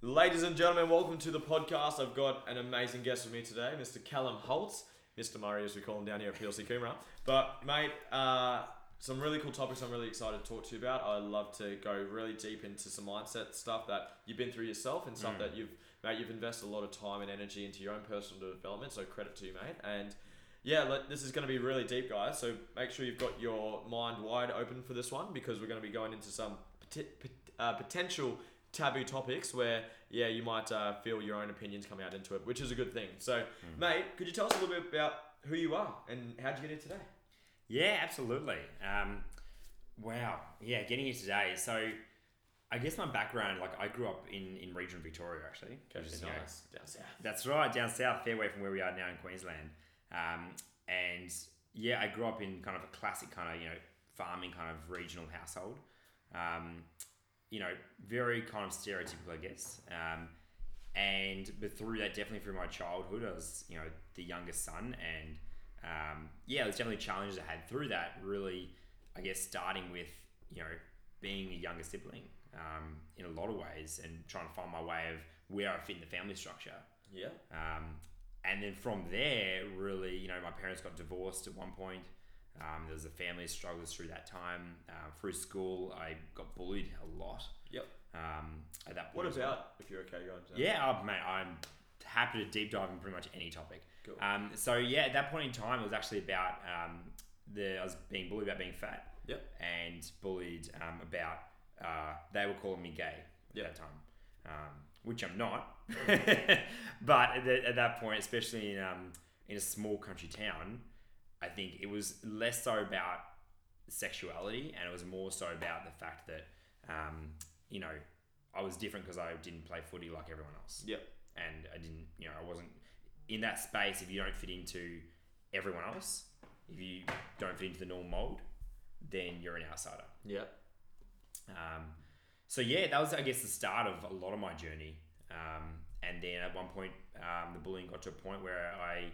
Ladies and gentlemen, welcome to the podcast. I've got an amazing guest with me today, Mr. Callum Holtz, Mr. Murray, as we call him down here at PLC Coomera. But, mate, uh, some really cool topics I'm really excited to talk to you about. I love to go really deep into some mindset stuff that you've been through yourself and stuff Mm. that you've, mate, you've invested a lot of time and energy into your own personal development. So credit to you, mate. And yeah, let, this is going to be really deep, guys. So make sure you've got your mind wide open for this one because we're going to be going into some poti- pot- uh, potential taboo topics where, yeah, you might uh, feel your own opinions come out into it, which is a good thing. So, mate, could you tell us a little bit about who you are and how'd you get here today? Yeah, absolutely. Um, wow. Yeah, getting here today. So, I guess my background, like I grew up in, in regional Victoria actually. which is, you know, nice. Down south. That's right, down south, fair way from where we are now in Queensland. Um, and yeah, I grew up in kind of a classic kind of, you know, farming kind of regional household. Um, you know, very kind of stereotypical, I guess. Um, and but through that, definitely through my childhood, I was, you know, the youngest son. And um, yeah, there's definitely challenges I had through that, really, I guess, starting with, you know, being a younger sibling um, in a lot of ways and trying to find my way of where I fit in the family structure. Yeah. Um, and then from there, really, you know, my parents got divorced at one point. Um, there was a family struggles through that time. Um, through school, I got bullied a lot. Yep. Um, at that What point, well. about, if you're okay going to Yeah, oh, mate, I'm happy to deep dive in pretty much any topic. Cool. Um, so yeah, at that point in time, it was actually about um, the I was being bullied about being fat. Yep. And bullied um, about uh, they were calling me gay Yep. at that time, um, which I'm not. but at, the, at that point, especially in um, in a small country town, I think it was less so about sexuality and it was more so about the fact that um, you know I was different because I didn't play footy like everyone else Yep. and I didn't, you know, I wasn't in that space. If you don't fit into everyone else, if you don't fit into the normal mold, then you're an outsider. Yeah. Um, so yeah, that was, I guess, the start of a lot of my journey. Um, and then at one point, um, the bullying got to a point where I,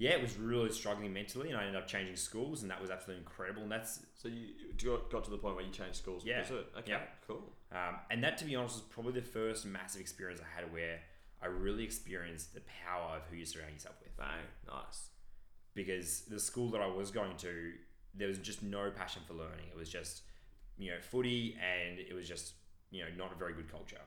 yeah, it was really struggling mentally, and I ended up changing schools, and that was absolutely incredible. And that's So you got, to the point where you changed schools Yeah. Okay, Yeah. cool. Um, and that, to be honest, was probably the first massive experience I had where I really experienced the power of who you surround yourself with. Bang, nice. Because the school that I was going to, there was just no passion for learning. It was just, you know, footy, and it was just, you know, not a very good culture.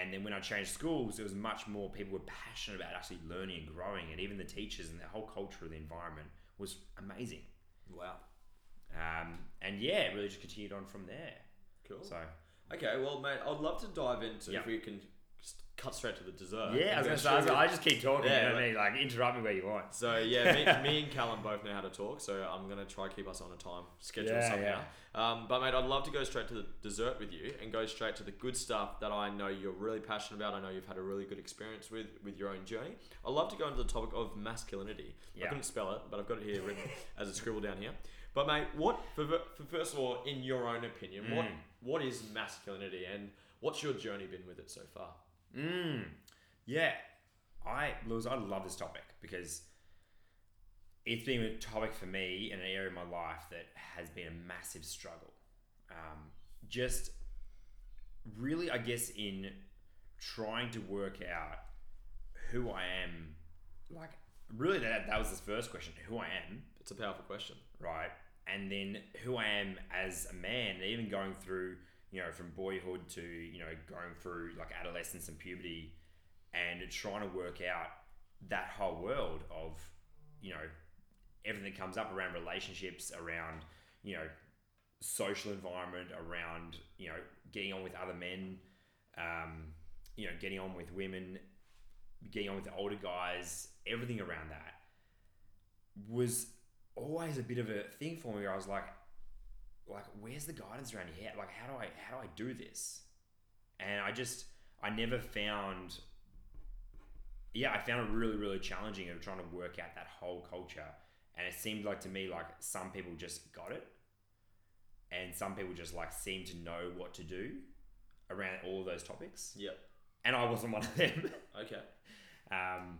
And then when I changed schools, it was much more people were passionate about actually learning and growing, and even the teachers and the whole culture of the environment was amazing. Wow. Um, and yeah, it really just continued on from there. Cool. So Okay, well, mate, I'd love to dive into Yeah. if we can cut straight to the dessert. yeah, I was gonna say, I, was gonna- I just keep talking. Yeah, you know what I mean? Like interrupt me where you want. So yeah, me, me and Callum both know how to talk, so I'm gonna try to keep us on a time schedule Yeah, somehow. Um, but mate, I'd love to go straight to the dessert with you and go straight to the good stuff that I know you're really passionate about. I know you've had a really good experience with with your own journey. I'd love to go into the topic of masculinity. Yeah. I couldn't spell it, but I've got it here written as a scribble down here. But mate, what for, for first of all, in your own opinion, what Mm. what is masculinity and what's your journey been with it so far? Mm. Yeah, I Lewis, I love this topic because it's been a topic for me in an area of my life that has been a massive struggle. Um, just really, I guess, in trying to work out who I am. Like, really, that that was the first question: who I am, It's a powerful question. right? And then who I am as a man, even going through, you know, from boyhood to, you know, going through like adolescence and puberty and trying to work out that whole world of, you know, everything that comes up around relationships, around, you know, social environment, around, you know, getting on with other men, um, you know, getting on with women, getting on with the older guys, everything around that was always a bit of a thing for me I was like, like, where's the guidance around here? Like, how do I how do I do this? And I just I never found yeah, I found it really, really challenging of trying to work out that whole culture. And it seemed like to me like some people just got it and some people just like seem to know what to do around all of those topics. Yep. And I wasn't one of them. Okay. um,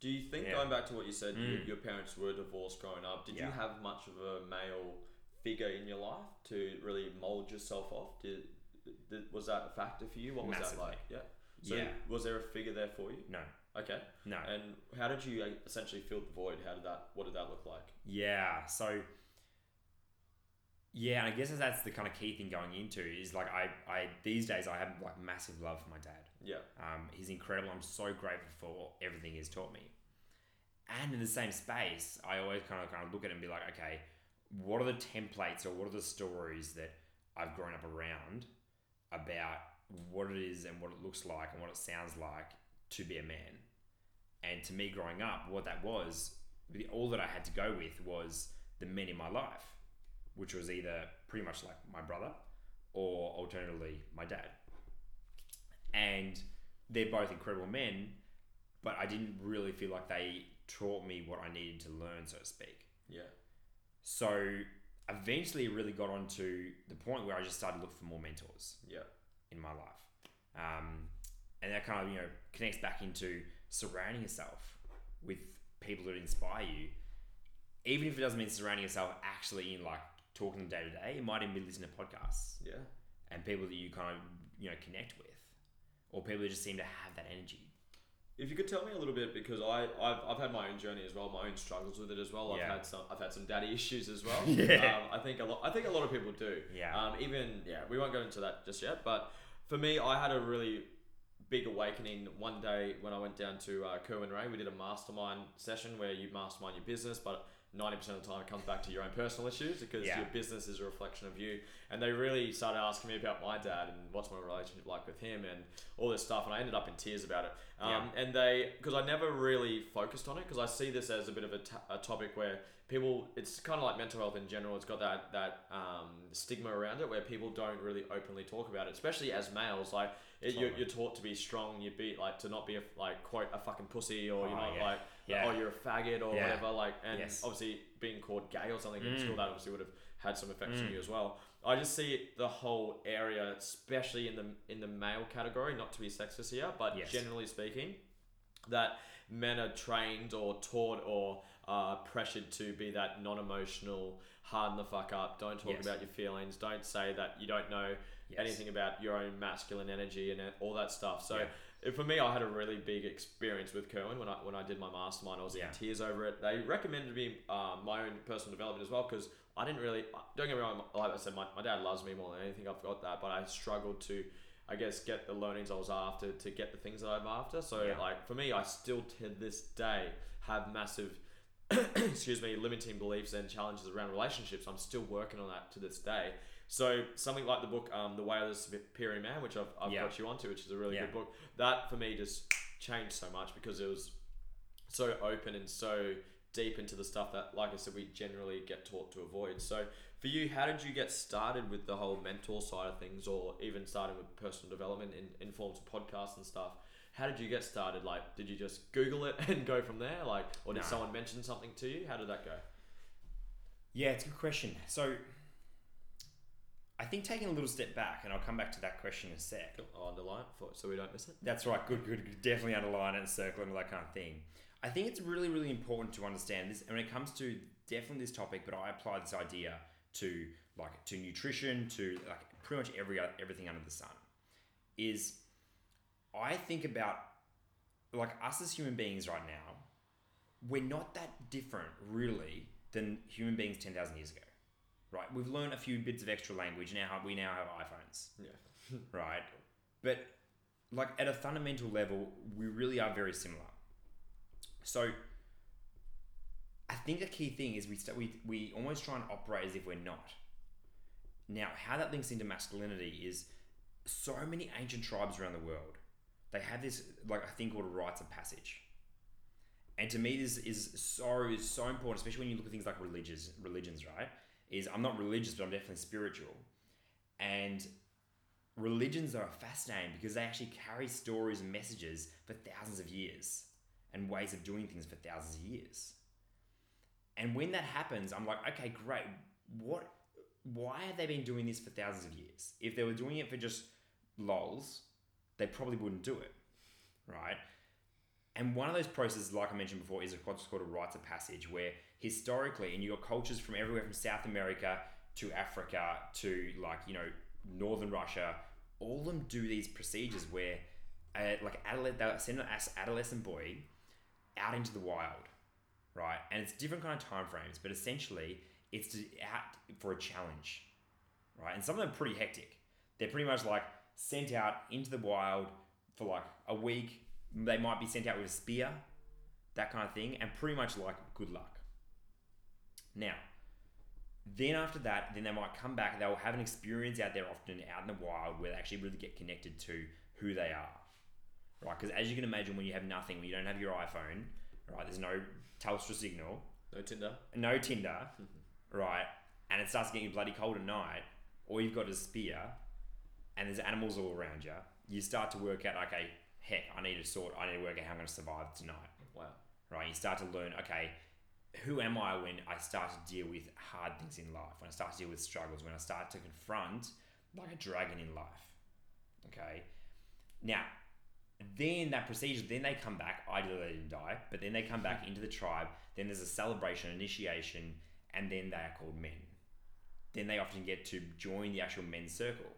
Do you think Yeah. going back to what you said, your, Mm. your parents were divorced growing up? Did you have much of a male figure in your life to really mold yourself off? Did th- was that a factor for you? What was Massively. that like? Yeah. So Yeah. was there a figure there for you? No, Okay. no. And how did you essentially fill the void? How did that? What did that look like? Yeah. So, yeah, and I guess that's the kind of key thing going into is like I, I these days I have like massive love for my dad. Yeah. Um, he's incredible. I'm so grateful for everything he's taught me. And in the same space, I always kind of kind of look at it and be like, okay, what are the templates or what are the stories that I've grown up around about what it is and what it looks like and what it sounds like to be a man. And to me, growing up, what that was, all that I had to go with was the men in my life, which was either pretty much like my brother or alternatively my dad. And they're both incredible men, but I didn't really feel like they taught me what I needed to learn, so to speak. Yeah. So eventually, it really got on to the point where I just started to look for more mentors Yeah. in my life. Um, and that kind of, you know, connects back into surrounding yourself with people that inspire you. Even if it doesn't mean surrounding yourself actually in like talking day to day, it might even be listening to podcasts Yeah. and people that you kind of, you know, connect with or people that just seem to have that energy. If you could tell me a little bit, because I I've, I've had my own journey as well, my own struggles with it as well. I've Yeah. had some I've had some daddy issues as well. Yeah. Um, I think a lot I think a lot of people do. Yeah. Um, even yeah, we won't go into that just yet. But for me, I had a really big awakening one day when I went down to uh, Kerwin Rae. We did a mastermind session where you mastermind your business, but 90% of the time it comes back to your own personal issues because Yeah. your business is a reflection of you. And they really started asking me about my dad and what's my relationship like with him and all this stuff. And I ended up in tears about it. Um, And they, because I never really focused on it because I see this as a bit of a, a topic where people, it's kind of like mental health in general. It's got that, that um, stigma around it where people don't really openly talk about it, especially as males. Like, it, you're, you're taught to be strong. You be like to not be a, like quote a fucking pussy or you're Oh, not yeah. like Yeah. oh you're a faggot or Yeah. whatever. Like and Yes. obviously being called gay or something in Mm. school that obviously would have had some effects on Mm. you as well. I just see the whole area, especially in the in the male category, not to be sexist here, but Yes. generally speaking, that men are trained or taught or uh, pressured to be that non-emotional, harden the fuck up, don't talk Yes. about your feelings, don't say that you don't know Yes. anything about your own masculine energy and all that stuff. So Yeah. For me, I had a really big experience with Kerwin when I when I did my mastermind. I was Yeah. in tears over it. They recommended me um, my own personal development as well because I didn't really. Don't get me wrong. Like I said, my, my dad loves me more than anything. I've got that, but I struggled to. I guess get the learnings I was after to get the things that I'm after. So Yeah. like for me, I still to this day have massive, excuse me, limiting beliefs and challenges around relationships. I'm still working on that to this day. So something like the book, um, The Way of the Superior Man, which I've, I've Yeah. got you onto, which is a really Yeah. good book. That for me just changed so much because it was so open and so deep into the stuff that, like I said, we generally get taught to avoid. So for you, how did you get started with the whole mentor side of things, or even starting with personal development in, in forms of podcasts and stuff? How did you get started? Like, did you just Google it and go from there? Like, or did No. someone mention something to you? How did that go? Yeah, it's a good question. So I think taking a little step back, and I'll come back to that question in a sec. I'll underline it for, so we don't miss it. That's right. Good, good. good. Definitely underline it and circle it and all that kind of thing. I think it's really, really important to understand this. And when it comes to definitely this topic, but I apply this idea to like to nutrition, to like pretty much every everything under the sun. Is I think about like us as human beings right now, we're not that different really than human beings ten thousand years ago, right? We've learned a few bits of extra language now. We now have iPhones Yeah. right? But like at a fundamental level, we really are very similar. So I think the key thing is we st- we we almost try and operate as if we're not. Now, how that links into masculinity is so many ancient tribes around the world. They have this like a thing called a rites of passage. And to me, this is so is so important, especially when you look at things like religions. Religions, right? Is I'm not religious, but I'm definitely spiritual. And religions are fascinating because they actually carry stories and messages for thousands of years and ways of doing things for thousands of years. And when that happens, I'm like, okay, great. What? Why have they been doing this for thousands of years? If they were doing it for just lols, they probably wouldn't do it, right? And one of those processes, like I mentioned before, is what's called a rites of passage, where historically, and got cultures from everywhere from South America to Africa to like, you know, northern Russia all of them do these procedures where, uh, like adolescent, they'll send an adolescent boy out into the wild, right? And it's different kind of time frames, but essentially it's to, out for a challenge, right? And some of them are pretty hectic. They're pretty much like sent out into the wild for like a week. They might be sent out with a spear, that kind of thing, and pretty much like good luck. Now, then after that, then they might come back. They'll have an experience out there, often out in the wild, where they actually really get connected to who they are, right? Because as you can imagine, when you have nothing, when you don't have your iPhone, right? There's no Telstra signal, No Tinder. no Tinder, right? And it starts getting bloody cold at night. All you've got is spear, and there's animals all around you. You start to work out, okay, heck, I need to sort. I need to work out how I'm going to survive tonight Wow. right? You start to learn, okay, who am I when I start to deal with hard things in life, when I start to deal with struggles, when I start to confront like a dragon in life. Okay. Now, then that procedure, then they come back, ideally they didn't die, but then they come back mm-hmm. into the tribe, then there's a celebration, initiation, and then they are called men. Then they often get to join the actual men's circle,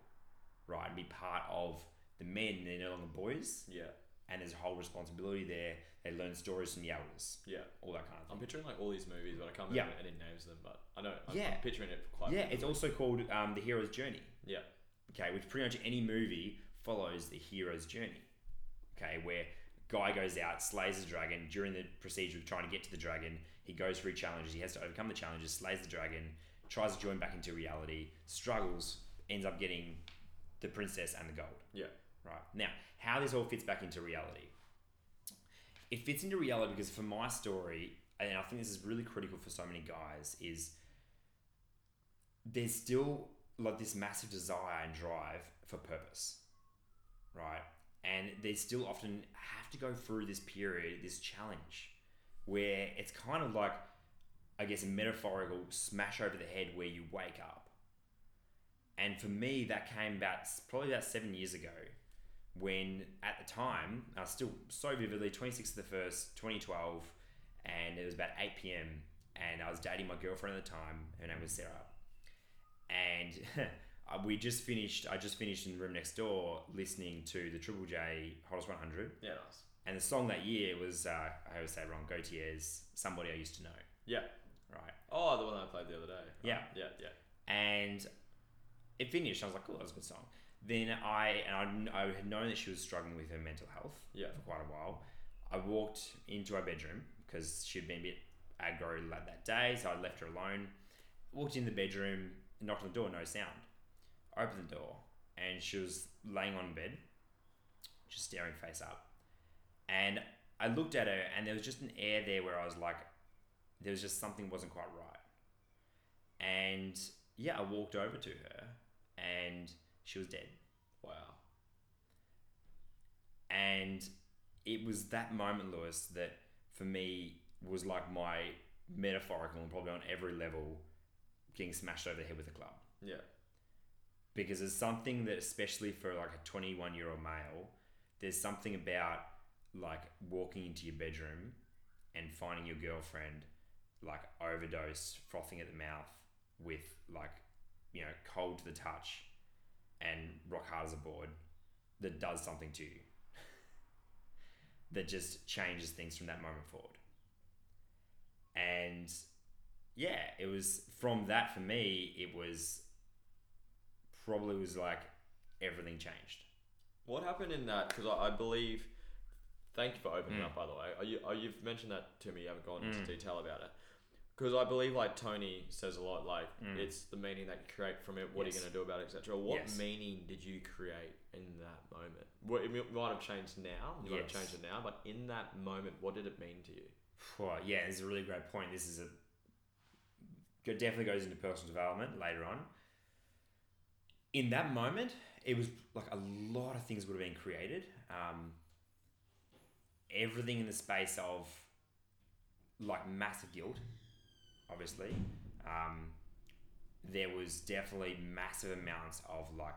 right? And be part of the men, they're no longer boys, Yeah. And there's a whole responsibility there. They learn stories from the elders, Yeah. all that kind of I'm picturing like all these movies, but I can't Yeah. remember any names of them. But I know. I'm, Yeah. I'm picturing it quite. Yeah, it's also called um, the hero's journey. Yeah. Okay, which pretty much any movie follows the hero's journey. Okay, where guy goes out, slays the dragon during the procedure of trying to get to the dragon. He goes through challenges. He has to overcome the challenges, slays the dragon, tries to join back into reality, struggles, ends up getting the princess and the gold. Yeah. Right. Now, how this all fits back into reality. It fits into reality because for my story, and I think this is really critical for so many guys, is there's still like this massive desire and drive for purpose. Right? And they still often have to go through this period, this challenge, where it's kind of like, I guess, a metaphorical smash over the head where you wake up. And for me, that came about probably about seven years ago when at the time, I was still so vividly, 26th of the 1st, 2012, and it was about 8 p.m. And I was dating my girlfriend at the time. Her name was Sarah. And we just finished, I just finished in the room next door listening to the Triple J Hottest 100. Yeah. Nice. And the song that year was, uh, I always say it wrong, Gotye's Somebody I Used to Know. Yeah. Right. Oh, the one I played the other day. right? Yeah. Yeah. Yeah. and it finished. I was like, "Cool, that was a good song." Then I and I, I had known that she was struggling with her mental health Yeah. for quite a while. I walked into her bedroom because she'd been a bit aggro like that day, so I left her alone. Walked in the bedroom, knocked on the door, no sound. Opened the door, and she was laying on bed, just staring face up. And I looked at her, and there was just an air there where I was like, there was just something wasn't quite right. And yeah, I walked over to her, and she was dead. Wow. And it was that moment, Lewis, that for me was like my metaphorical and probably on every level getting smashed over the head with a club. Yeah. Because there's something that, especially for like a 21 year old male, there's something about like walking into your bedroom and finding your girlfriend like overdosed, frothing at the mouth with like, you know, cold to the touch and rock hard as a board that does something to you. that just changes things from that moment forward. And yeah, it was from that for me, it was probably was like everything changed. What happened in that? Because I, I believe. Thank you for opening Mm. up, by the way. You, you've mentioned that to me. You haven't gone into Mm. detail about it. Because I believe, like Tony says a lot, like Mm. it's the meaning that you create from it. What are you going to do about it, etc. What Yes. meaning did you create in that moment? What it might have changed now. You might have Yes. changed it now, but in that moment, what did it mean to you? Well, yeah, this is a really great point. This is a it definitely goes into personal development later on. In that moment, it was like a lot of things would have been created. Um, everything in the space of like massive guilt, obviously. Um, there was definitely massive amounts of like,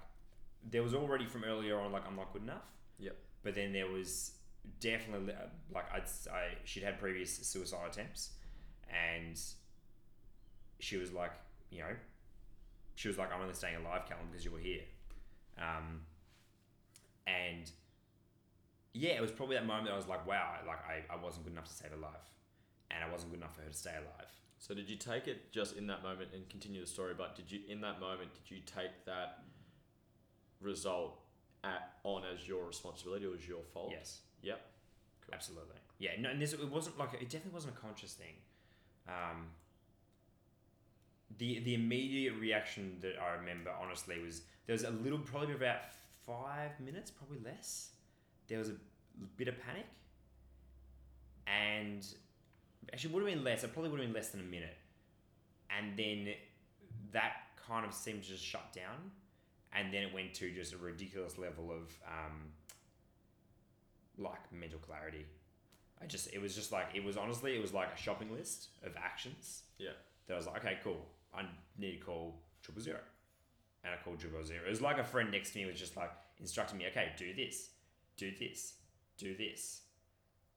there was already from earlier on like I'm not good enough. Yep. But then there was definitely uh, like I'd say she'd had previous suicide attempts, and she was like, you know, she was like, I'm only staying alive, Callum, because you were here. Um, and yeah, it was probably that moment that I was like, wow, like I, I wasn't good enough to save her life, and I wasn't good enough for her to stay alive. So did you take it just in that moment and continue the story? But did you, in that moment, did you take that result at on as your responsibility or as your fault? Yes. Yep. Cool. Absolutely. Yeah. No, and this it wasn't like it definitely wasn't a conscious thing. Um, the the immediate reaction that I remember honestly was there was a little probably about five minutes, probably less. There was a bit of panic, and actually would have been less. It probably would have been less than a minute, and then that kind of seemed to just shut down, and then it went to just a ridiculous level of um, like mental clarity. I just it was just like it was honestly it was like a shopping list of actions. Yeah. That I was like, okay, cool. I need to call triple zero. And I called triple zero. It was like a friend next to me was just like instructing me, okay, do this, do this, do this.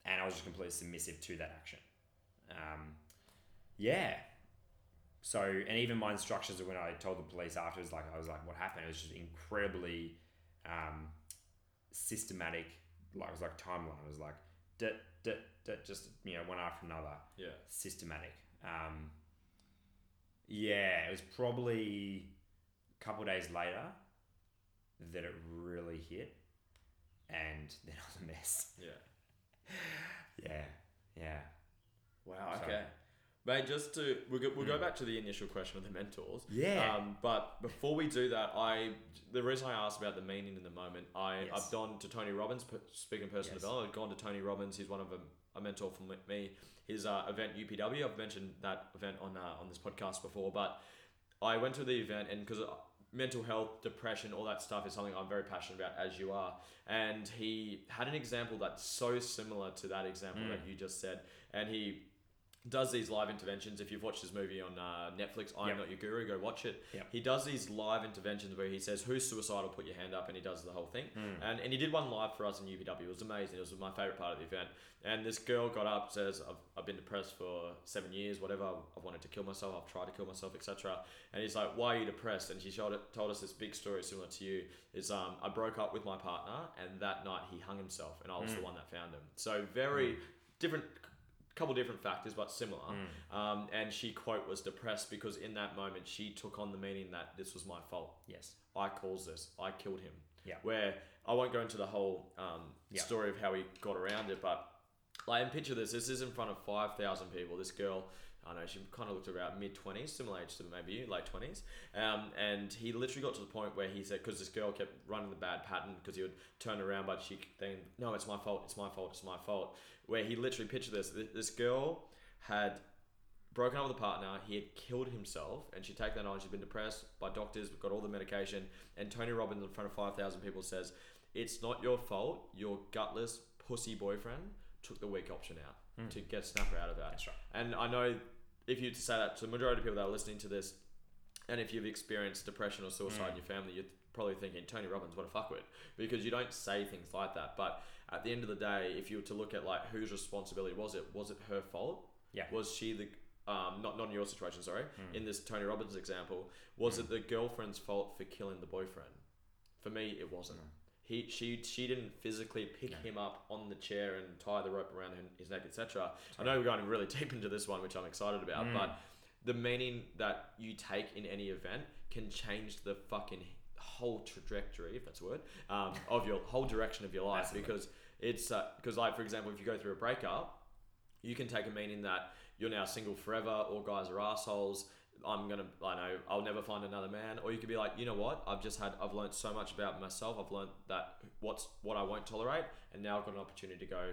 And I was just completely submissive to that action. Um, yeah. So, and even my instructions when I told the police afterwards, like I was like, what happened? It was just incredibly um, systematic. Like it was like timeline. It was like, dit, dit, dit, just you know one after another Yeah. systematic. Um, yeah, it was probably a couple of days later that it really hit, and then I was a mess. Yeah. Yeah, yeah, Wow. So- Okay. Mate, just to we'll go, we'll go Mm. back to the initial question of the mentors. yeah. Um, but before we do that, I the reason I asked about the meaning in the moment, I Yes. I've gone to Tony Robbins, speaking personal Yes. development. I've gone to Tony Robbins. He's one of them, a mentor for me. His uh, event UPW. I've mentioned that event on uh, on this podcast before, but I went to the event and because mental health, depression, all that stuff is something I'm very passionate about, as you are. And he had an example that's so similar to that example Mm. that you just said, and he does these live interventions. If you've watched his movie on uh, Netflix, I'm Yep. Not Your Guru, go watch it. Yep. He does these live interventions where he says, "Who's suicidal? Put your hand up," and he does the whole thing. Mm. And, and he did one live for us in UPW. It was amazing. It was my favorite part of the event. And this girl got up, says, I've, I've been depressed for seven years, whatever. I've wanted to kill myself. I've tried to kill myself, etc. And he's like, why are you depressed? And she showed it, told us this big story similar to you. Is um, I broke up with my partner, and that night he hung himself, and I was the Mm. one that found him. So very different, couple different factors, but similar. Mm. Um, and she quote was depressed because in that moment she took on the meaning that this was my fault. Yes. I caused this. I killed him. Yeah. Where I won't go into the whole um, Yeah. story of how he got around it, but like, and picture this. This is in front of five thousand people. This girl, I don't know, she kind of looked around mid twenties, similar age to maybe you, late twenties. Um, and he literally got to the point where he said, because this girl kept running the bad pattern, because he would turn around, but she then, no, it's my fault, it's my fault, it's my fault. Where he literally pictured this. This girl had broken up with a partner. He had killed himself, and she'd taken that on. She'd been depressed by doctors, got all the medication. And Tony Robbins, in front of 5,000 people, says, It's not your fault. Your gutless pussy boyfriend took the weak option out Mm. to get Snapper out of that. That's right. And I know if you say that to the majority of people that are listening to this, and if you've experienced depression or suicide Mm. in your family, you're probably thinking, Tony Robbins, what a fuckwit. Because you don't say things like that. But at the end of the day, if you were to look at like whose responsibility was it, was it her fault? Yeah. Was she the um, not not in your situation, sorry. Mm. In this Tony Robbins example, was Mm. it the girlfriend's fault for killing the boyfriend? For me, it wasn't. He she she didn't physically pick No. him up on the chair and tie the rope around his neck, etc. I know we're going really deep into this one, which I'm excited about, Mm. but the meaning that you take in any event can change the fucking whole trajectory, if that's a word, um, of your whole direction of your life. Absolutely. Because it's because, like for example, if you go through a breakup, you can take a meaning that you're now single forever, all guys are assholes. I'm gonna, I know, I'll never find another man. Or you could be like, you know what? I've just had, I've learned so much about myself. I've learned that what's what I won't tolerate, and now I've got an opportunity to go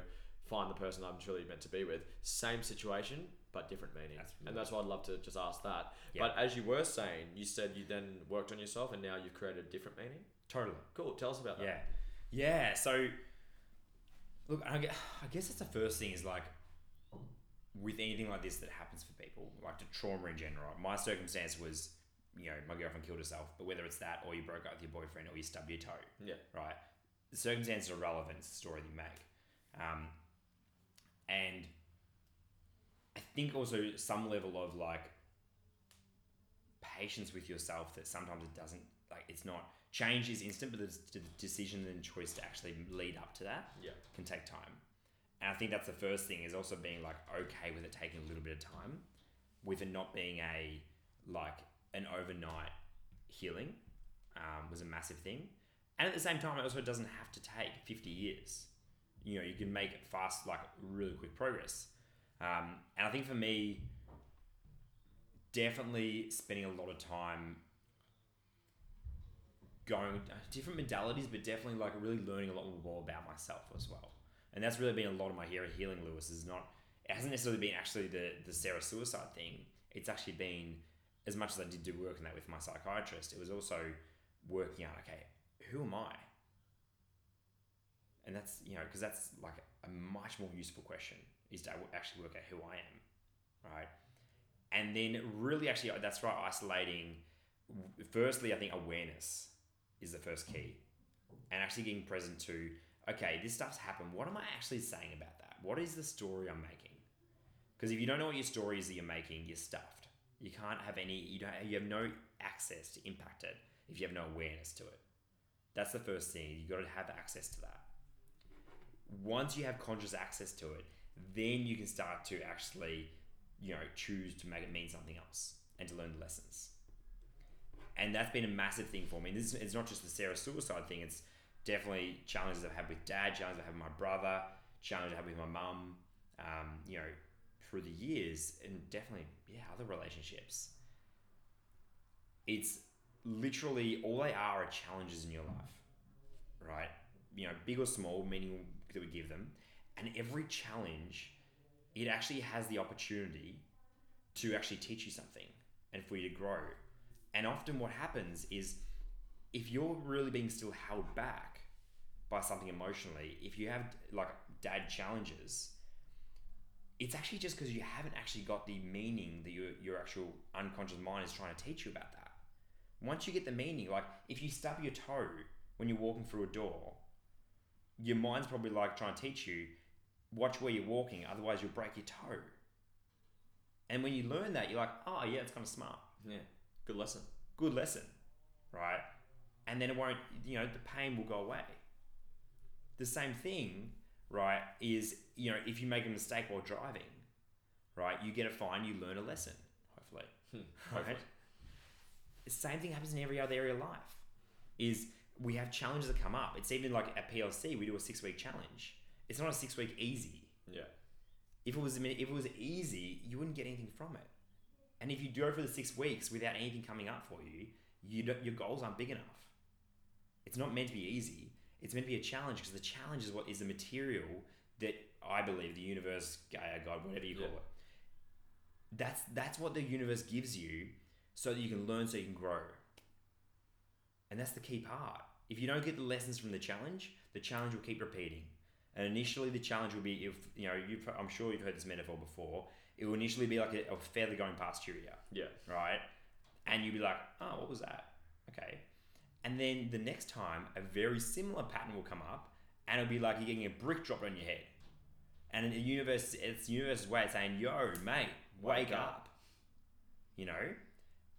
find the person I'm truly meant to be with. Same situation, but different meaning. That's and that's why I'd love to just ask that. Yeah. But as you were saying, you said you then worked on yourself, and now you've created a different meaning. Totally. Cool. Tell us about that. Yeah, yeah. So, look, I gue- I guess that's the first thing is like with anything like this that happens for people, like the trauma in general. My circumstance was, you know, my girlfriend killed herself, but whether it's that or you broke up with your boyfriend or you stubbed your toe, Yeah. right? The circumstances are relevant. It's the story that you make, um, and I think also some level of like patience with yourself that sometimes it doesn't like it's not change is instant, but the, the decision and choice to actually lead up to that Yeah. can take time. And I think that's the first thing is also being like okay with it taking a little bit of time, with it not being a like an overnight healing um, was a massive thing. And at the same time, it also doesn't have to take 50 years. You know, you can make it fast, like really quick progress. Um, and I think for me, definitely spending a lot of time going different modalities, but definitely like really learning a lot more about myself as well. And that's really been a lot of my hero healing, Lewis. Is not it hasn't necessarily been actually the the Sarah suicide thing. It's actually been as much as I did do work on that with my psychiatrist. It was also working out okay, who am I? And that's you know because that's like a much more useful question is to actually work out who I am, right? And then really actually uh, that's right isolating. Firstly, I think awareness is the first key, and actually getting present to okay, this stuff's happened. What am I actually saying about that? What is the story I'm making? Because if you don't know what your story is that you're making, you're stuffed. You can't have any. You don't. You have no access to impact it if you have no awareness to it. That's the first thing. You got to have access to that. Once you have conscious access to it, then you can start to actually, you know, choose to make it mean something else and to learn the lessons. And that's been a massive thing for me. This is, it's not just the Sarah suicide thing. It's definitely challenges I've had with dad, challenges I've had with my brother, challenges I've had with my mum, um, you know, through the years, and definitely, yeah, other relationships. It's literally all they are are challenges in your life, right? You know, big or small, meaning that we give them. And every challenge, it actually has the opportunity to actually teach you something and for you to grow. And often what happens is if you're really being still held back by something emotionally, if you have like dad challenges, it's actually just because you haven't actually got the meaning that your, your actual unconscious mind is trying to teach you about that. Once you get the meaning, like if you stub your toe when you're walking through a door, your mind's probably like trying to teach you, watch where you're walking, otherwise you'll break your toe. And when you learn that, you're like, oh yeah, it's kind of smart. Yeah. Good lesson. Good lesson, right? And then it won't, you know, the pain will go away. The same thing, right, is, you know, if you make a mistake while driving, right, you get a fine, you learn a lesson, hopefully. Hmm. Right? The same thing happens in every other area of life. Is we have challenges that come up. It's even like at PLC, we do a six week challenge. It's not a six week easy. Yeah. If it was if it was easy, you wouldn't get anything from it. And if you go for the six weeks without anything coming up for you, you don't, your goals aren't big enough. It's not meant to be easy. It's meant to be a challenge because the challenge is what is the material that I believe the universe, Gaia, God, whatever you call Yeah. it. That's that's what the universe gives you, so that you can learn, so you can grow. And that's the key part. If you don't get the lessons from the challenge, the challenge will keep repeating. And initially, the challenge will be if you know you've, I'm sure you've heard this metaphor before. It will initially be like a, a feather going past your ear Yeah. right? And you'd be like, oh, what was that? Okay. And then the next time, a very similar pattern will come up, and it'll be like you're getting a brick dropped on your head. And the universe, it's the universe's way of saying, yo, mate, wake, Wake up. up. You know?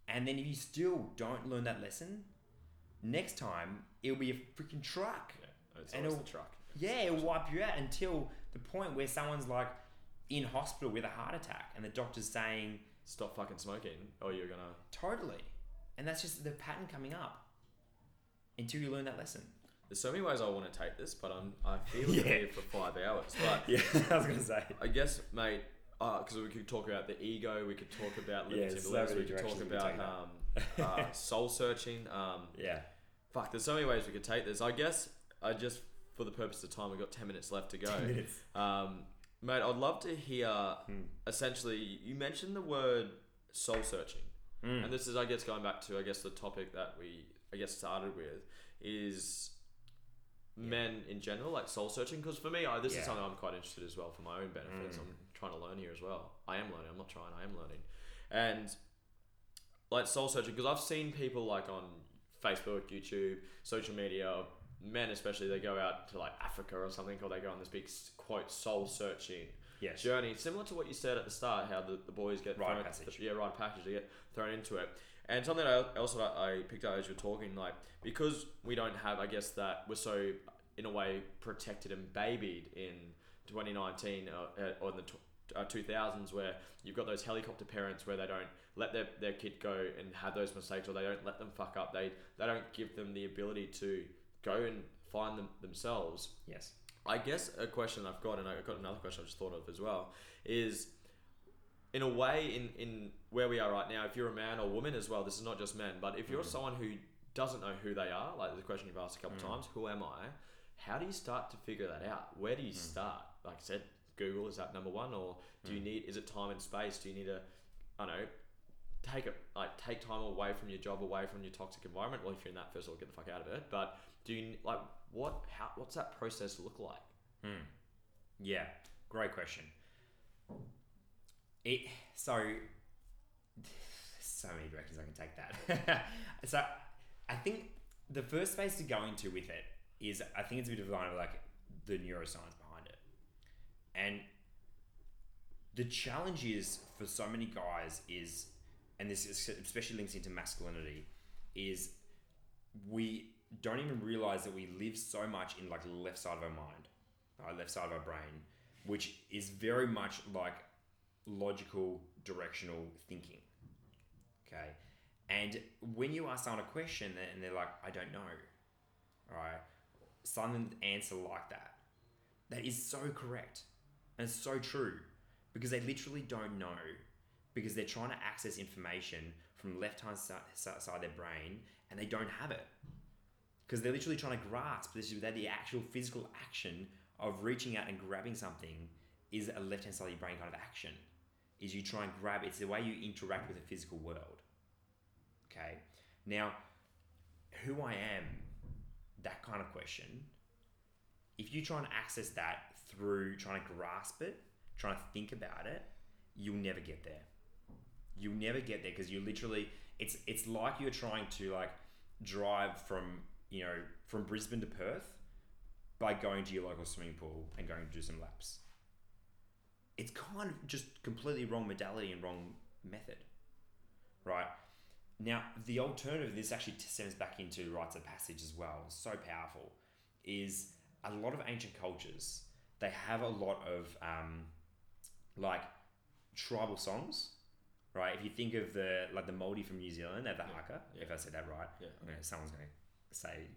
And then if you still don't learn that lesson, next time, it'll be a freaking truck. Yeah. It's And always it'll- the truck. Yeah, it'll wipe you out until the point where someone's like in hospital with a heart attack, and the doctor's saying, Stop fucking smoking, or you're gonna. Totally. And that's just the pattern coming up until you learn that lesson. There's so many ways I want to take this, but I'm I feel Yeah. here for five hours. But Yeah, I was going to say. I guess, mate, because we could talk about the ego, we could talk about Yeah, limited so beliefs, we could talk directions we could about um, uh, soul searching. Um, Yeah. fuck, there's so many ways we could take this. I guess I just, for the purpose of time, we've got 10 minutes left to go. 10 minutes. Um, mate, I'd love to hear, Hmm. essentially, you mentioned the word soul searching. Mm. And this is, I guess, going back to, I guess, the topic that we, I guess, started with is Yeah. men in general, like soul searching. Because for me, I, this Yeah. is something I'm quite interested as well for my own benefits. Mm. I'm trying to learn here as well. I am learning. I'm not trying. I am learning. And like soul searching, because I've seen people like on Facebook, YouTube, social media, men especially, they go out to like Africa or something, or they go on this big quote soul searching yes. journey, similar to what you said at the start, how the, the boys get Rite thrown, passage. yeah, of passage, they get thrown into it. And something else that I picked up as you were talking, like because we don't have, I guess that we're so in a way protected and babied in 2019 uh, uh, or in the tw- uh, 2000s where you've got those helicopter parents where they don't let their, their kid go and have those mistakes or they don't let them fuck up they they don't give them the ability to go and find them themselves Yes. I guess a question I've got, and I've got another question I just thought of as well, is in a way, in, in where we are right now, if you're a man or woman as well, this is not just men, but if you're Mhm. someone who doesn't know who they are, like the question you've asked a couple Mm. times, who am I? How do you start to figure that out? Where do you Mm. start? Like I said, Google is that number one, or do you Mm. need? Is it time and space? Do you need to, I don't know, take it like take time away from your job, away from your toxic environment? Well, if you're in that, first of all, get the fuck out of it. But do you like what? How? What's that process look like? Hmm. Yeah, great question. It so so many directions I can take that. so I think the first space to go into with it is I think it's a bit of of like the neuroscience behind it, and the challenge is for so many guys is, and this is especially links into masculinity, is we don't even realize that we live so much in like the left side of our mind our left side of our brain, which is very much like logical, directional thinking. Okay. And when you ask someone a question and they're like, I don't know, right? Some answer like that. That is so correct and so true because they literally don't know because they're trying to access information from left hand side of their brain and they don't have it because they're literally trying to grasp this that the actual physical action of reaching out and grabbing something is a left hand side of your brain kind of action. Is you try and grab it's the way you interact with the physical world. Okay. Now, who I am, that kind of question, if you try and access that through trying to grasp it, trying to think about it, you'll never get there. You'll never get there because you literally it's it's like you're trying to like drive from you know from Brisbane to Perth by going to your local swimming pool and going to do some laps. It's kind of just completely wrong modality and wrong method, right? Now, the alternative, this actually stems back into rites of passage as well, so powerful, is a lot of ancient cultures, they have a lot of um, like tribal songs, right? If you think of the like the Māori from New Zealand, they have the Yeah, haka, yeah. if I said that right. Yeah. I'm someone's going to say,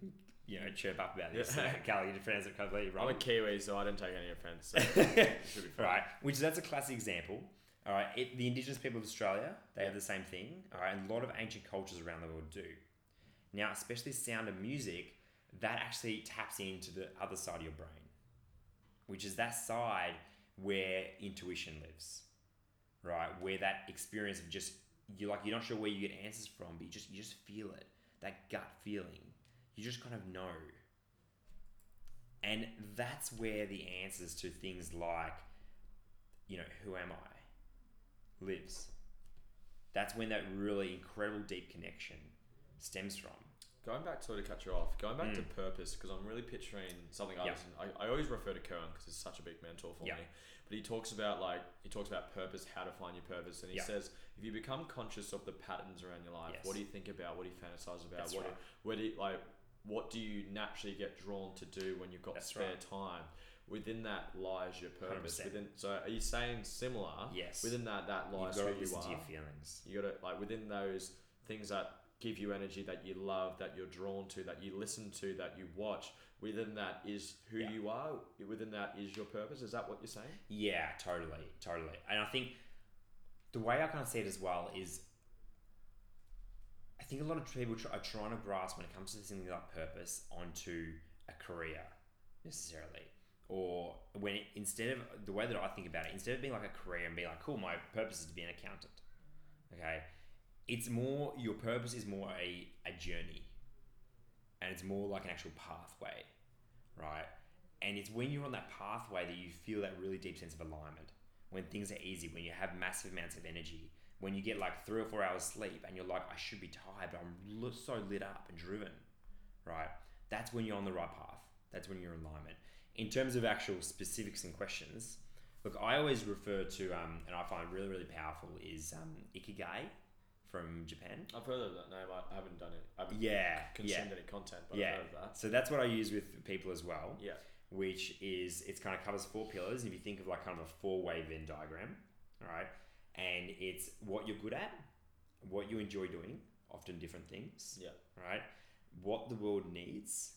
you know, chirp up about this. Yeah. Cal, you pronounce it completely wrong. I'm a Kiwi, so I didn't take any offense. So should be fine. right, which that's a classic example. All right, it, the indigenous people of Australia, they have the same thing. All right, and a lot of ancient cultures around the world do. Now, especially sound and music, that actually taps into the other side of your brain, which is that side where intuition lives, right? Where that experience of just you're like you're not sure where you get answers from, but you just you just feel it, that gut feeling. You just kind of know. And that's where the answers to things like, you know, who am I, lives. That's when that really incredible deep connection stems from. Going back, sorry to cut you off. Going back to Mm. purpose, because I'm really picturing something I listen. I, I always refer to Kern because he's such a big mentor for Yeah. me. But he talks about like he talks about purpose, how to find your purpose, and he Yeah. says if you become conscious of the patterns around your life, Yes. what do you think about? What do you fantasize about? That's what right. do, where do you, like what do you naturally get drawn to do when you've got That's spare right. time? Within that lies your purpose. 100%. Within so are you saying similar? Yes. Within that that lies who you are. your feelings. You gotta like within those things that give you energy, that you love, that you're drawn to, that you listen to, that you watch. Within that is who Yeah. you are. Within that is your purpose. Is that what you're saying? Yeah, totally, totally. And I think the way I kind of see it as well is think a lot of people are trying to grasp when it comes to something like purpose onto a career necessarily. Or when it, instead of the way that I think about it, instead of being like a career and being like, cool, my purpose is to be an accountant. Okay. It's more, your purpose is more a, a journey and it's more like an actual pathway, right? And it's when you're on that pathway that you feel that really deep sense of alignment. When things are easy, when you have massive amounts of energy, when you get like three or four hours sleep and you're like, I should be tired, but I'm so lit up and driven, right? That's when you're on the right path. That's when you're in alignment. In terms of actual specifics and questions, look, I always refer to, um, and I find really, really powerful, is um, Ikigai from Japan. I've heard of that name. I haven't done it. I haven't Yeah, yeah, consumed any content, but yeah. I've heard of that. So that's what I use with people as well. Yeah. which is it's kind of covers four pillars. If you think of like kind of a four way Venn diagram, all right, and it's what you're good at, what you enjoy doing, often different things, Yeah. right, what the world needs,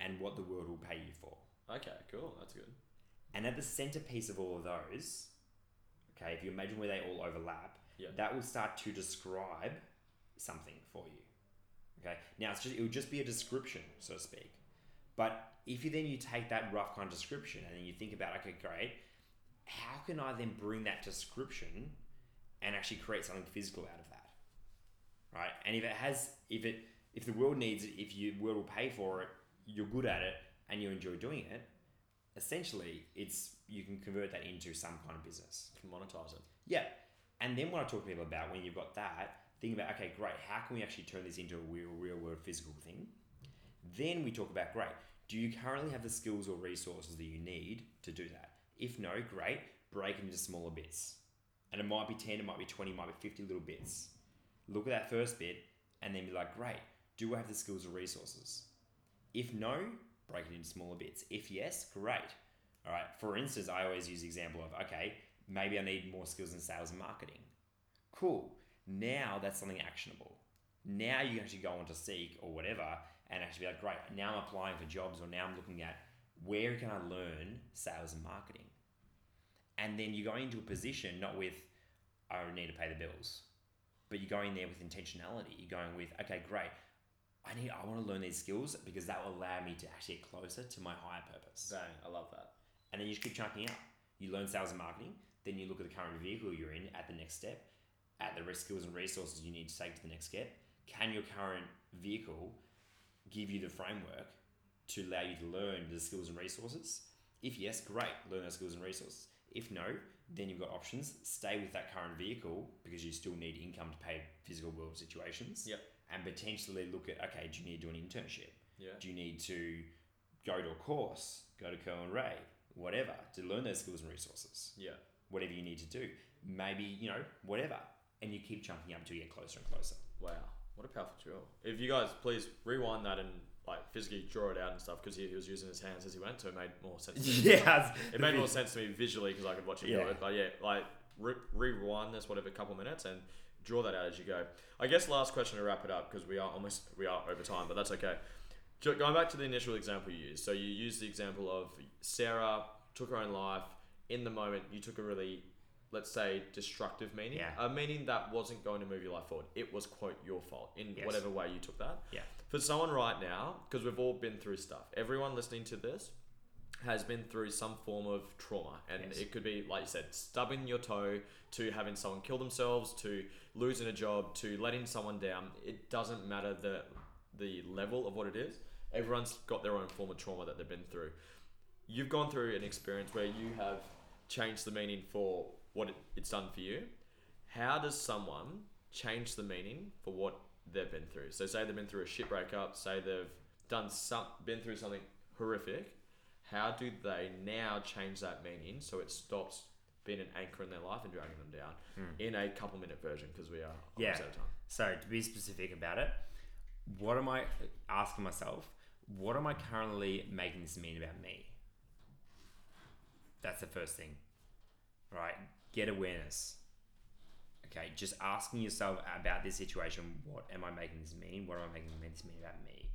and what the world will pay you for. Okay, cool. That's good. And at the centerpiece of all of those, okay, if you imagine where they all overlap, Yeah. that will start to describe something for you. Okay, now it's just it would just be a description, so to speak. But if you then you take that rough kind of description and then you think about, okay, great, how can I then bring that description and actually create something physical out of that? Right? And if it has if it if the world needs it, if you world will pay for it, you're good at it and you enjoy doing it, essentially it's you can convert that into some kind of business. Can monetize it. Yeah. And then what I talk to people about when you've got that, think about okay, great, how can we actually turn this into a real, real world physical thing? Then we talk about great, do you currently have the skills or resources that you need to do that? If no, great, break it into smaller bits. And it might be 10, it might be 20, it might be 50 little bits. Look at that first bit and then be like, great, do I have the skills or resources? If no, break it into smaller bits. If yes, great. All right. For instance, I always use the example of okay, maybe I need more skills in sales and marketing. Cool. Now that's something actionable. Now you can actually go on to Seek or whatever and actually be like, great, now I'm applying for jobs or now I'm looking at where can I learn sales and marketing? And then you go into a position not with, I need to pay the bills, but you're going there with intentionality. You're going with, okay, great. I need, I want to learn these skills because that will allow me to actually get closer to my higher purpose. Dang, I love that. And then you just keep chunking up. You learn sales and marketing, then you look at the current vehicle you're in at the next step, at the risk skills and resources you need to take to the next step. Can your current vehicle give you the framework to allow you to learn the skills and resources? If yes, great, learn those skills and resources. If no, then you've got options. Stay with that current vehicle because you still need income to pay physical world situations. Yep. And potentially look at okay, do you need to do an internship? Yeah. Do you need to go to a course, go to Kerwin Rae, whatever, to learn those skills and resources? Yeah. Whatever you need to do. Maybe, you know, whatever. And you keep chunking up until you get closer and closer. Wow. What a powerful drill. If you guys please rewind that and like physically draw it out and stuff because he, he was using his hands as he went, so it made more sense. to me. yeah. It made more sense to me visually because I could watch it Yeah. do it. But yeah, like re- rewind this whatever couple minutes and draw that out as you go. I guess last question to wrap it up because we are almost we are over time, but that's okay. Going back to the initial example you used, so you used the example of Sarah took her own life in the moment. You took a really, let's say, destructive meaning, Yeah. a meaning that wasn't going to move your life forward. It was quote your fault in Yes. whatever way you took that. Yeah. For someone right now, because we've all been through stuff. Everyone listening to this has been through some form of trauma, and Yes. it could be, like you said, stubbing your toe to having someone kill themselves, to losing a job, to letting someone down. It doesn't matter the the level of what it is. Everyone's got their own form of trauma that they've been through. You've gone through an experience where you have changed the meaning for what it, it's done for you. How does someone change the meaning for what they've been through? So, say they've been through a shit breakup, say they've done some, been through something horrific. How do they now change that meaning so it stops being an anchor in their life and dragging them down? Hmm. In a couple minute version, because we are. Yeah. out of time. So to be specific about it, what am I uh, asking myself? What am I currently making this mean about me? That's the first thing. Right? Get awareness. Okay, just asking yourself about this situation, what am I making this mean? What am I making this mean about me?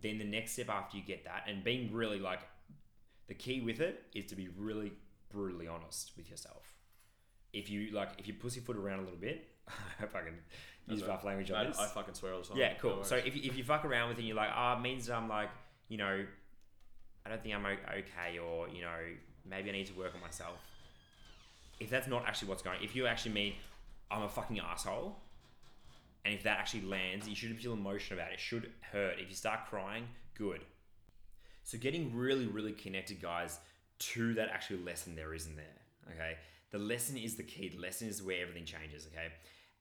Then the next step after you get that, and being really like, the key with it is to be really brutally honest with yourself. If you like, if you pussyfoot around a little bit, I hope I can use rough language on Mate, this. I fucking swear all the time. Yeah, cool. worries. so if you, if you fuck around with it and you're like, oh, it means I'm like, you know, I don't think I'm okay, or, you know, maybe I need to work on myself. If that's not actually what's going if you actually mean, I'm a fucking asshole, and if that actually lands, you shouldn't feel emotion about it. It should hurt. If you start crying, good. So getting really, really connected, guys, to that actual lesson there isn't there. Okay. The lesson is the key. The lesson is where everything changes. Okay.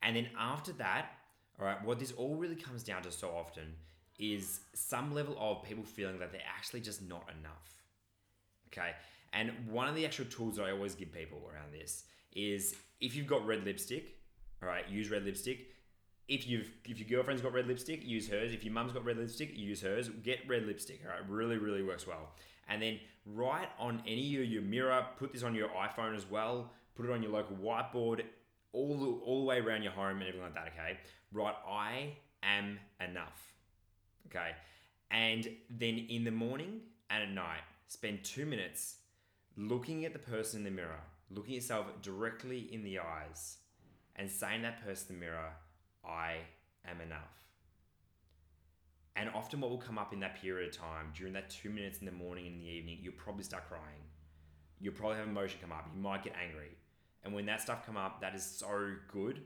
And then after that, all right, what this all really comes down to so often is some level of people feeling that they're actually just not enough. Okay. And one of the actual tools that I always give people around this is if you've got red lipstick, All right, use red lipstick. If you've if your girlfriend's got red lipstick, use hers. If your mum's got red lipstick, use hers. Get red lipstick. All right, really really works well. And then write on any of your mirror. Put this on your iPhone as well. Put it on your local whiteboard, all the, all the way around your home and everything like that. Okay, write I am enough. Okay, and then in the morning and at night, spend two minutes looking at the person in the mirror, looking yourself directly in the eyes, and saying that person in the mirror, I am enough. And often, what will come up in that period of time, during that two minutes in the morning and in the evening, you'll probably start crying. You'll probably have emotion come up. You might get angry. And when that stuff come up, that is so good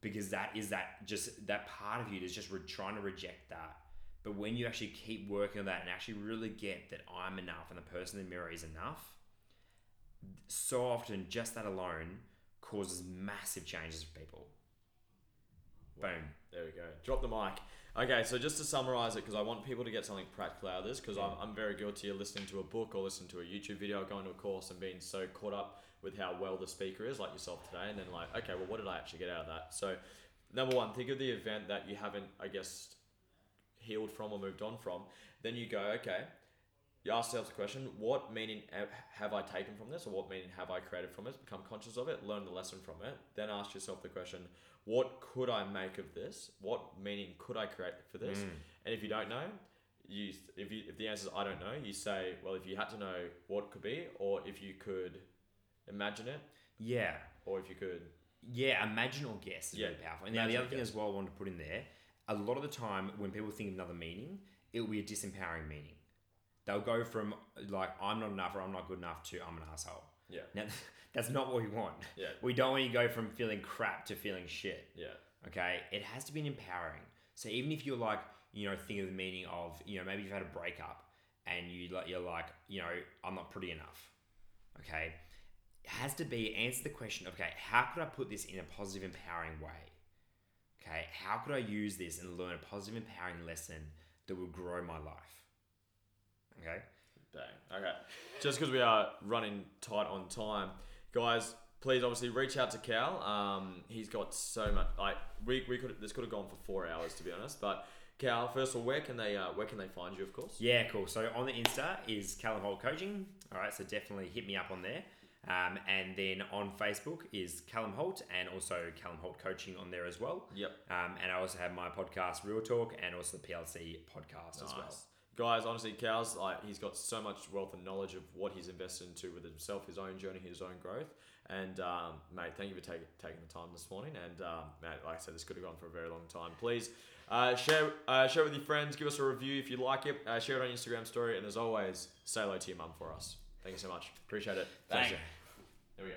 because that is that just that part of you that's just re- trying to reject that. But when you actually keep working on that and actually really get that I'm enough and the person in the mirror is enough, so often just that alone causes massive changes for people. Boom. There we go. Drop the mic. Okay, so just to summarize it, because I want people to get something practical out of this, because I'm, I'm very guilty of listening to a book or listening to a YouTube video, going to a course, and being so caught up with how well the speaker is, like yourself today, and then like, okay, well, what did I actually get out of that? So, number one, think of the event that you haven't, I guess, healed from or moved on from. Then you go, okay, you ask yourself the question, what meaning have I taken from this, or what meaning have I created from it Become conscious of it, learn the lesson from it. Then ask yourself the question, what could I make of this? What meaning could I create for this? Mm. And if you don't know, you if you if the answer is I don't know, you say, well, if you had to know what could be, or if you could imagine it, Yeah. or if you could, Yeah, imagine or guess is Yeah, really powerful. And now the other thing guess. as well I want to put in there, a lot of the time when people think of another meaning, it will be a disempowering meaning. They'll go from like I'm not enough or I'm not good enough to I'm an asshole. yeah, Now that's not what we want. yeah, We don't want you to go from feeling crap to feeling shit. yeah, Okay, it has to be empowering. So even if you're like, you know, think of the meaning of, you know, maybe you've had a breakup and you like, you're like, you know, I'm not pretty enough. Okay, it has to be answer the question. Okay, how could I put this in a positive, empowering way? Okay, how could I use this and learn a positive, empowering lesson that will grow my life? Okay, Bang. Okay. Just because we are running tight on time, guys, please obviously reach out to Cal. Um, he's got so much. Like we, we could this could have gone for four hours to be honest. But Cal, first of all, where can they uh, where can they find you? Of course. Yeah, cool. So on the Insta is Callum Holt Coaching. All right, so definitely hit me up on there. Um, and then on Facebook is Callum Holt and also Callum Holt Coaching on there as well. Yep. Um, and I also have my podcast, Real Talk, and also the PLC podcast as well. Guys, honestly, Cal's, like he's got so much wealth and knowledge of what he's invested into with himself, his own journey, his own growth. And um, mate, thank you for taking taking the time this morning. And um, mate, like I said, this could have gone for a very long time. Please uh, share uh, share it with your friends. Give us a review if you like it. Uh, share it on your Instagram story. And as always, say hello to your mum for us. Thank you so much. Appreciate it. Pleasure. There we go.